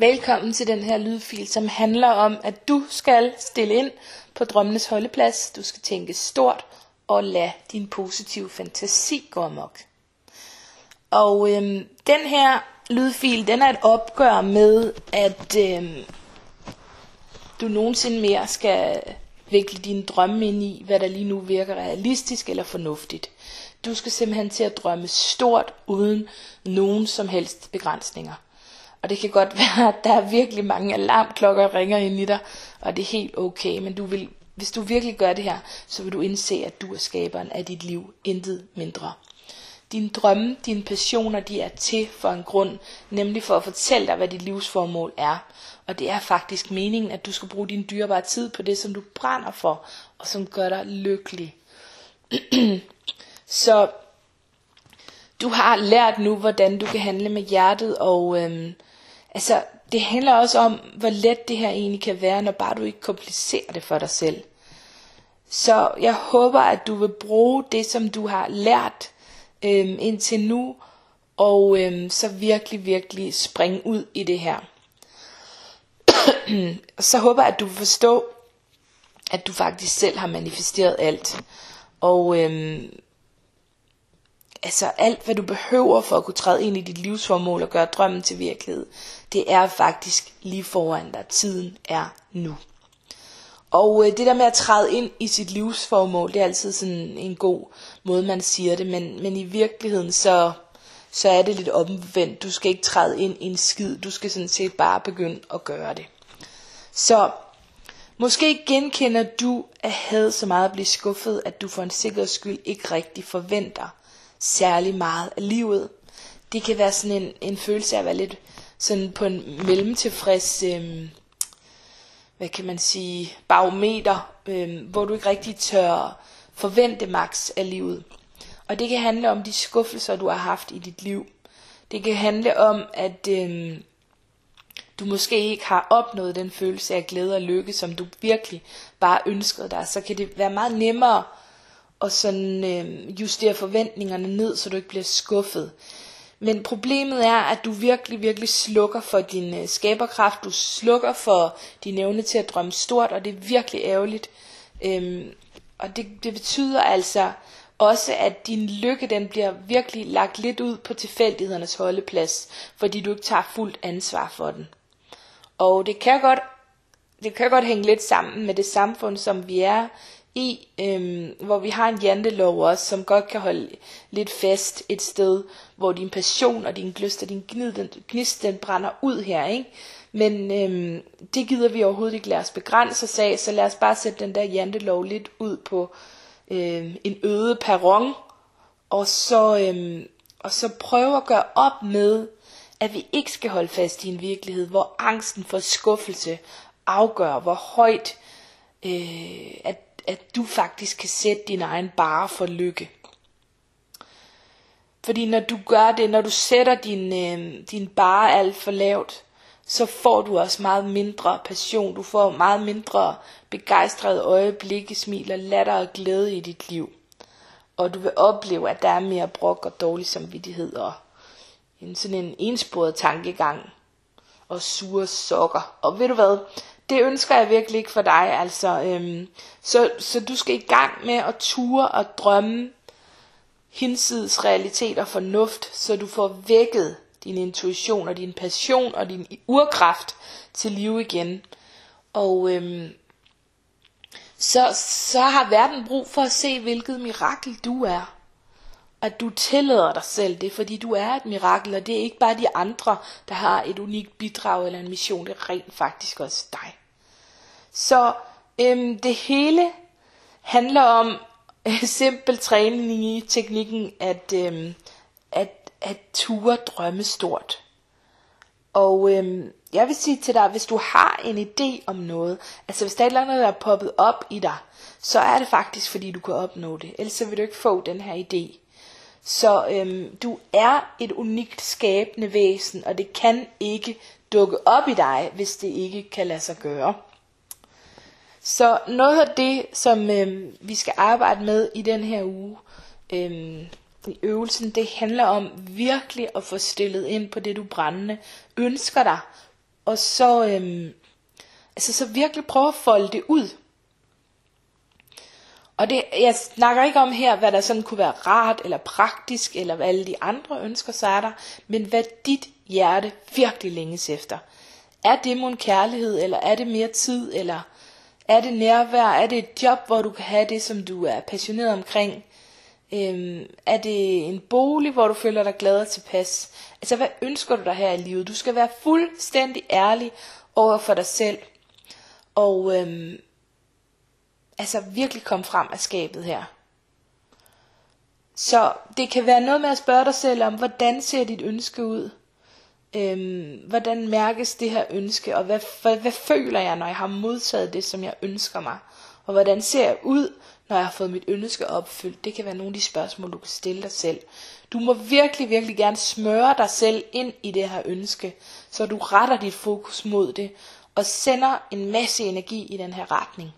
Velkommen til den her lydfil, som handler om, at du skal stille ind på drømmenes holdeplads. Du skal tænke stort og lade din positive fantasi gå amok. Og øhm, den her lydfil, den er et opgør med, at øhm, du nogensinde mere skal vikle dine drømme ind i, hvad der lige nu virker realistisk eller fornuftigt. Du skal simpelthen til at drømme stort, uden nogen som helst begrænsninger. Og det kan godt være, at der er virkelig mange alarmklokker, der ringer ind i dig, og det er helt okay, men du vil, hvis du virkelig gør det her, så vil du indse, at du er skaberen af dit liv, intet mindre. Dine drømme, dine passioner, de er til for en grund, nemlig for at fortælle dig, hvad dit livsformål er. Og det er faktisk meningen, at du skal bruge din dyrebare tid på det, som du brænder for, og som gør dig lykkelig. så du har lært nu, hvordan du kan handle med hjertet, og øhm, altså, det handler også om, hvor let det her egentlig kan være, når bare du ikke komplicerer det for dig selv. Så jeg håber, at du vil bruge det, som du har lært øhm, indtil nu, og øhm, så virkelig, virkelig springe ud i det her. så håber jeg, at du vil forstå, at du faktisk selv har manifesteret alt. Og øhm, altså alt hvad du behøver for at kunne træde ind i dit livsformål og gøre drømmen til virkelighed, det er faktisk lige foran dig. Tiden er nu. Og øh, det der med at træde ind i sit livsformål, det er altid sådan en god måde, man siger det, men, men i virkeligheden så, så er det lidt omvendt. Du skal ikke træde ind i en skid, du skal sådan set bare begynde at gøre det. Så måske genkender du at have så meget at blive skuffet, at du for en sikkerheds skyld ikke rigtig forventer særlig meget af livet. Det kan være sådan en, en følelse af at være lidt sådan på en mellemtilfreds, øh, hvad kan man sige, barometer, øh, hvor du ikke rigtig tør forvente max af livet. Og det kan handle om de skuffelser, du har haft i dit liv. Det kan handle om, at øh, du måske ikke har opnået den følelse af glæde og lykke, som du virkelig bare ønskede dig. Så kan det være meget nemmere og sådan øh, justere forventningerne ned, så du ikke bliver skuffet. Men problemet er, at du virkelig, virkelig slukker for din øh, skaberkraft, du slukker for din evne til at drømme stort, og det er virkelig ærgerligt. Øhm, og det, det betyder altså også, at din lykke den bliver virkelig lagt lidt ud på tilfældighedernes holdeplads, fordi du ikke tager fuldt ansvar for den. Og det kan godt, det kan godt hænge lidt sammen med det samfund, som vi er i, øhm, hvor vi har en jantelov også, som godt kan holde lidt fast et sted, hvor din passion og din glyst og din gnid, den, gnist, den brænder ud her, ikke? Men øhm, det gider vi overhovedet ikke lade os begrænse os af, så lad os bare sætte den der jantelov lidt ud på øhm, en øde perron, og så, øhm, og så prøve at gøre op med, at vi ikke skal holde fast i en virkelighed, hvor angsten for skuffelse afgør, hvor højt øh, at at du faktisk kan sætte din egen bare for lykke. Fordi når du gør det, når du sætter din, øh, din bare alt for lavt, så får du også meget mindre passion. Du får meget mindre begejstrede øjeblikke, smil og latter og glæde i dit liv. Og du vil opleve, at der er mere brok og dårlig samvittighed og en sådan en ensporet tankegang og sure sokker. Og ved du hvad, det ønsker jeg virkelig ikke for dig, altså. Øhm, så, så du skal i gang med at ture og drømme hinsides realitet og fornuft, så du får vækket din intuition og din passion og din urkraft til live igen. Og øhm, så, så har verden brug for at se, hvilket mirakel du er at du tillader dig selv det, fordi du er et mirakel, og det er ikke bare de andre, der har et unikt bidrag eller en mission, det er rent faktisk også dig. Så øhm, det hele handler om øh, simpel træning i teknikken at, øhm, at, at ture drømme stort. Og øhm, jeg vil sige til dig, hvis du har en idé om noget, altså hvis der er noget, der er poppet op i dig, så er det faktisk fordi du kan opnå det, ellers så vil du ikke få den her idé. Så øhm, du er et unikt skabende væsen, og det kan ikke dukke op i dig, hvis det ikke kan lade sig gøre. Så noget af det, som øh, vi skal arbejde med i den her uge, øh, i øvelsen, det handler om virkelig at få stillet ind på det, du brændende ønsker dig, og så, øh, altså så virkelig prøve at folde det ud. Og det, jeg snakker ikke om her, hvad der sådan kunne være rart eller praktisk, eller hvad alle de andre ønsker sig er der, men hvad dit hjerte virkelig længes efter. Er det mon kærlighed, eller er det mere tid, eller er det nærvær, er det et job, hvor du kan have det, som du er passioneret omkring? Øhm, er det en bolig, hvor du føler dig glad og tilpas? Altså, hvad ønsker du dig her i livet? Du skal være fuldstændig ærlig over for dig selv. Og øhm, altså virkelig komme frem af skabet her. Så det kan være noget med at spørge dig selv om, hvordan ser dit ønske ud? Øhm, hvordan mærkes det her ønske, og hvad, hvad, hvad føler jeg, når jeg har modtaget det, som jeg ønsker mig? Og hvordan ser jeg ud, når jeg har fået mit ønske opfyldt? Det kan være nogle af de spørgsmål, du kan stille dig selv. Du må virkelig, virkelig gerne smøre dig selv ind i det her ønske, så du retter dit fokus mod det, og sender en masse energi i den her retning.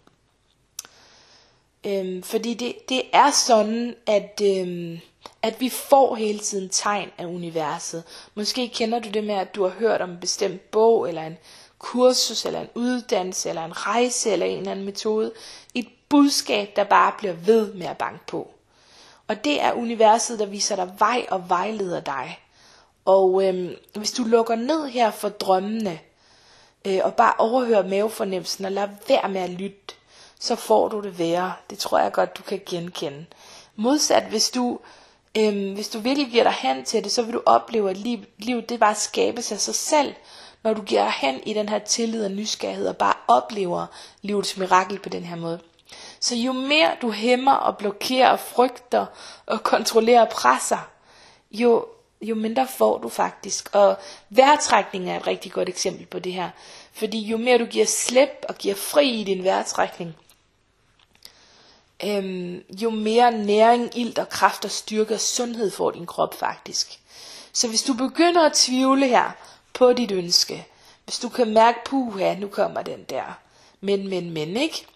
Øhm, fordi det, det er sådan, at, øhm, at vi får hele tiden tegn af universet. Måske kender du det med, at du har hørt om en bestemt bog, eller en kursus, eller en uddannelse, eller en rejse, eller en eller anden metode. Et budskab, der bare bliver ved med at banke på. Og det er universet, der viser dig vej og vejleder dig. Og øhm, hvis du lukker ned her for drømmene, øh, og bare overhører mavefornemmelsen, og lader være med at lytte, så får du det værre. Det tror jeg godt, du kan genkende. Modsat, hvis du, øhm, hvis du virkelig giver dig hen til det, så vil du opleve, at liv, livet det bare skabes af sig selv, når du giver dig hen i den her tillid og nysgerrighed, og bare oplever livets mirakel på den her måde. Så jo mere du hæmmer og blokerer og frygter og kontrollerer og presser, jo, jo mindre får du faktisk. Og vejrtrækning er et rigtig godt eksempel på det her. Fordi jo mere du giver slip og giver fri i din vejrtrækning, øhm, jo mere næring, ild og kraft og styrke og sundhed får din krop faktisk. Så hvis du begynder at tvivle her på dit ønske, hvis du kan mærke, puha, nu kommer den der, men, men, men, ikke?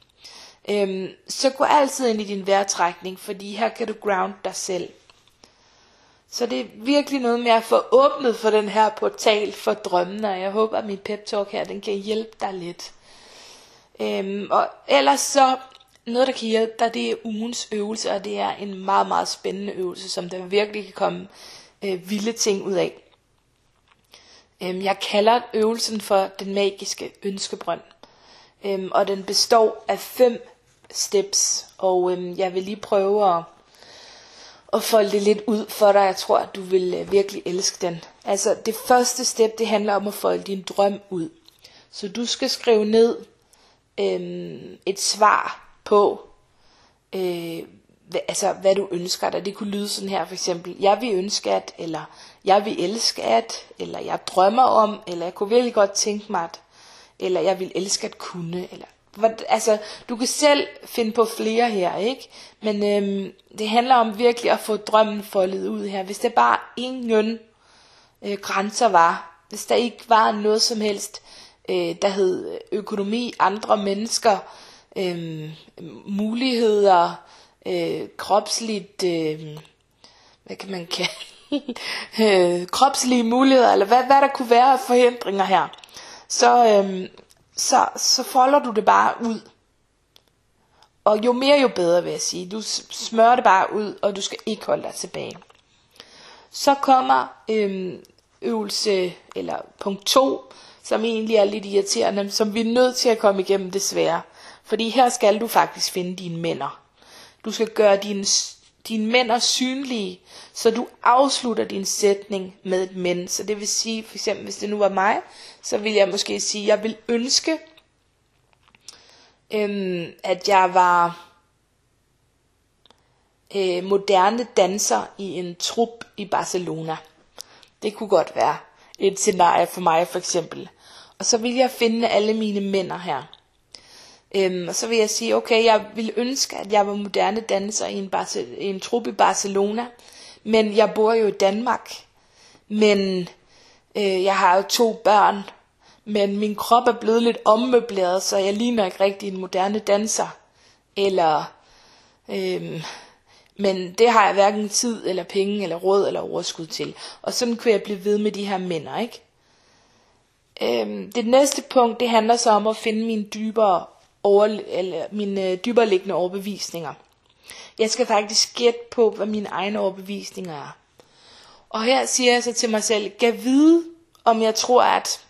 Øhm, så gå altid ind i din vejrtrækning, fordi her kan du ground dig selv. Så det er virkelig noget med at få åbnet for den her portal for drømmene, og jeg håber, at min pep talk her, den kan hjælpe dig lidt. Øhm, og ellers så noget, der kan hjælpe dig, det er ugens øvelse, og det er en meget, meget spændende øvelse, som der virkelig kan komme øh, vilde ting ud af. Øhm, jeg kalder øvelsen for den magiske ønskebrønd, øhm, og den består af fem steps, og øhm, jeg vil lige prøve at, at folde det lidt ud for dig. Jeg tror, at du vil øh, virkelig elske den. Altså, det første step, det handler om at folde din drøm ud. Så du skal skrive ned øhm, et svar på, øh, hvad, altså, hvad du ønsker dig. Det kunne lyde sådan her for eksempel, jeg vil ønske at, eller jeg vil elske at, eller jeg drømmer om, eller jeg kunne virkelig godt tænke mig at, eller jeg vil elske at kunne, eller altså, du kan selv finde på flere her, ikke? Men øhm, det handler om virkelig at få drømmen foldet ud her. Hvis der bare ingen øh, grænser var, hvis der ikke var noget som helst, øh, der hed økonomi, andre mennesker, øh, muligheder, øh, kropsligt, øh, hvad kan man kalde øh, kropslige muligheder, eller hvad, hvad der kunne være af forhindringer her, så, øh, så, så folder du det bare ud. Og jo mere jo bedre vil jeg sige. Du smører det bare ud, og du skal ikke holde dig tilbage. Så kommer øh, øvelse, eller punkt 2, som egentlig er lidt irriterende, som vi er nødt til at komme igennem desværre. Fordi her skal du faktisk finde dine mænder. Du skal gøre dine, dine mænder synlige, så du afslutter din sætning med et men. Så det vil sige, for eksempel hvis det nu var mig, så vil jeg måske sige, jeg vil ønske, øhm, at jeg var øh, moderne danser i en trup i Barcelona. Det kunne godt være et scenarie for mig for eksempel. Og så vil jeg finde alle mine mænder her. Øhm, og så vil jeg sige, okay, jeg vil ønske, at jeg var moderne danser i en, Barce- i en trup i Barcelona, men jeg bor jo i Danmark. Men øh, jeg har jo to børn, men min krop er blevet lidt ommøbleret, så jeg ligner ikke rigtig en moderne danser. Eller, øhm, men det har jeg hverken tid, eller penge, eller råd, eller overskud til. Og sådan kunne jeg blive ved med de her mænd, ikke? Øhm, det næste punkt, det handler så om at finde mine dybere, over, eller mine øh, dybere liggende overbevisninger. Jeg skal faktisk gætte på, hvad mine egne overbevisninger er. Og her siger jeg så til mig selv, gav vide, om jeg tror, at...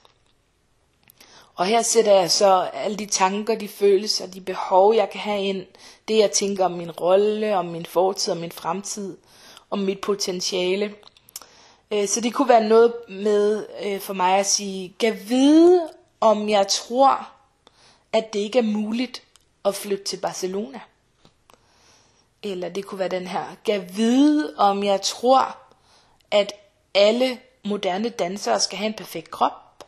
Og her sætter jeg så alle de tanker, de følelser, de behov, jeg kan have ind. Det, jeg tænker om min rolle, om min fortid, om min fremtid, om mit potentiale. Øh, så det kunne være noget med øh, for mig at sige, gav vide, om jeg tror, at det ikke er muligt at flytte til Barcelona. Eller det kunne være den her, gav vide, om jeg tror, at alle moderne dansere skal have en perfekt krop.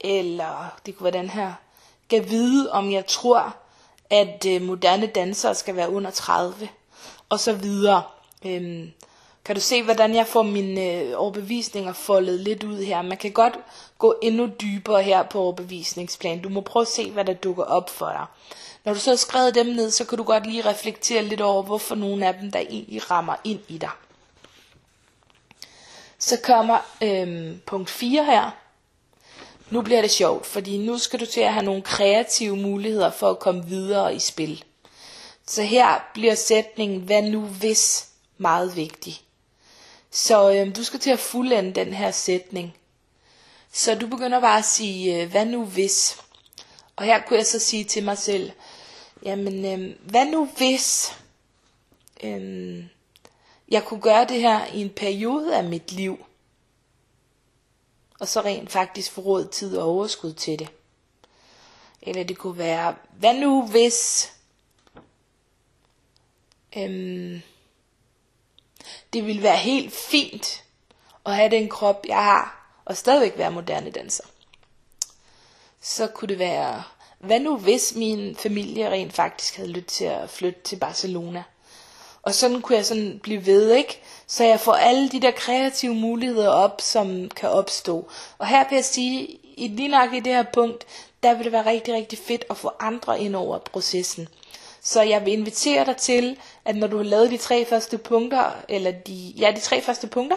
Eller det kunne være den her, gav vide, om jeg tror, at øh, moderne dansere skal være under 30. Og så videre. Øhm, kan du se, hvordan jeg får mine øh, overbevisninger foldet lidt ud her? Man kan godt gå endnu dybere her på overbevisningsplan. Du må prøve at se, hvad der dukker op for dig. Når du så har skrevet dem ned, så kan du godt lige reflektere lidt over, hvorfor nogle af dem, der egentlig rammer ind i dig. Så kommer øhm, punkt 4 her. Nu bliver det sjovt, fordi nu skal du til at have nogle kreative muligheder for at komme videre i spil. Så her bliver sætningen, hvad nu hvis, meget vigtig. Så øhm, du skal til at fuldende den her sætning. Så du begynder bare at sige, øh, hvad nu hvis? Og her kunne jeg så sige til mig selv, jamen, øh, hvad nu hvis øh, jeg kunne gøre det her i en periode af mit liv? Og så rent faktisk få råd, tid og overskud til det. Eller det kunne være, hvad nu hvis Øh, det ville være helt fint at have den krop, jeg har, og stadigvæk være moderne danser. Så kunne det være, hvad nu hvis min familie rent faktisk havde lyst til at flytte til Barcelona? Og sådan kunne jeg sådan blive ved, ikke? Så jeg får alle de der kreative muligheder op, som kan opstå. Og her vil jeg sige, i lige nok i det her punkt, der vil det være rigtig, rigtig fedt at få andre ind over processen. Så jeg vil invitere dig til, at når du har lavet de tre første punkter, eller de, ja, de tre første punkter,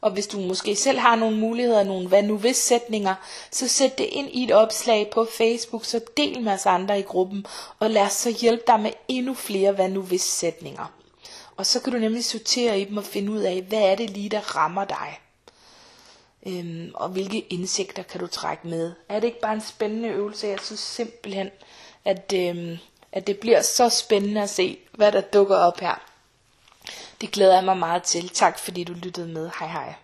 og hvis du måske selv har nogle muligheder, nogle hvad nu hvis sætninger, så sæt det ind i et opslag på Facebook, så del med os andre i gruppen, og lad os så hjælpe dig med endnu flere hvad nu hvis sætninger. Og så kan du nemlig sortere i dem og finde ud af, hvad er det lige, der rammer dig. Øhm, og hvilke indsigter kan du trække med. Er det ikke bare en spændende øvelse? Jeg synes simpelthen, at, øhm, at det bliver så spændende at se, hvad der dukker op her. Det glæder jeg mig meget til. Tak fordi du lyttede med. Hej hej.